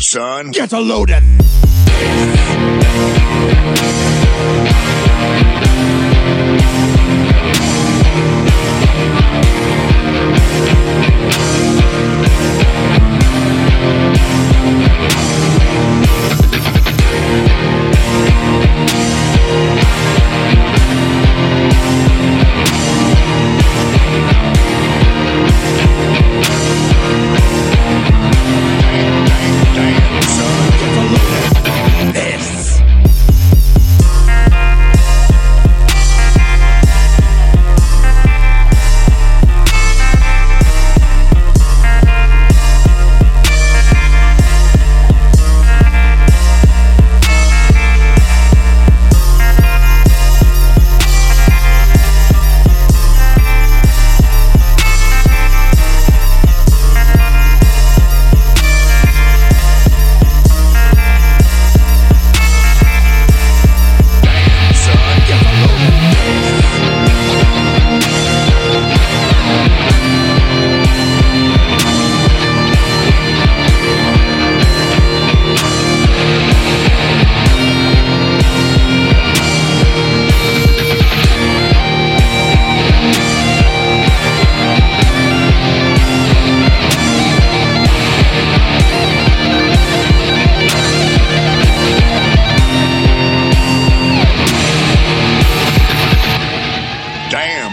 Son. Get a load of Damn,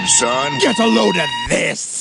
son. Get a load of this.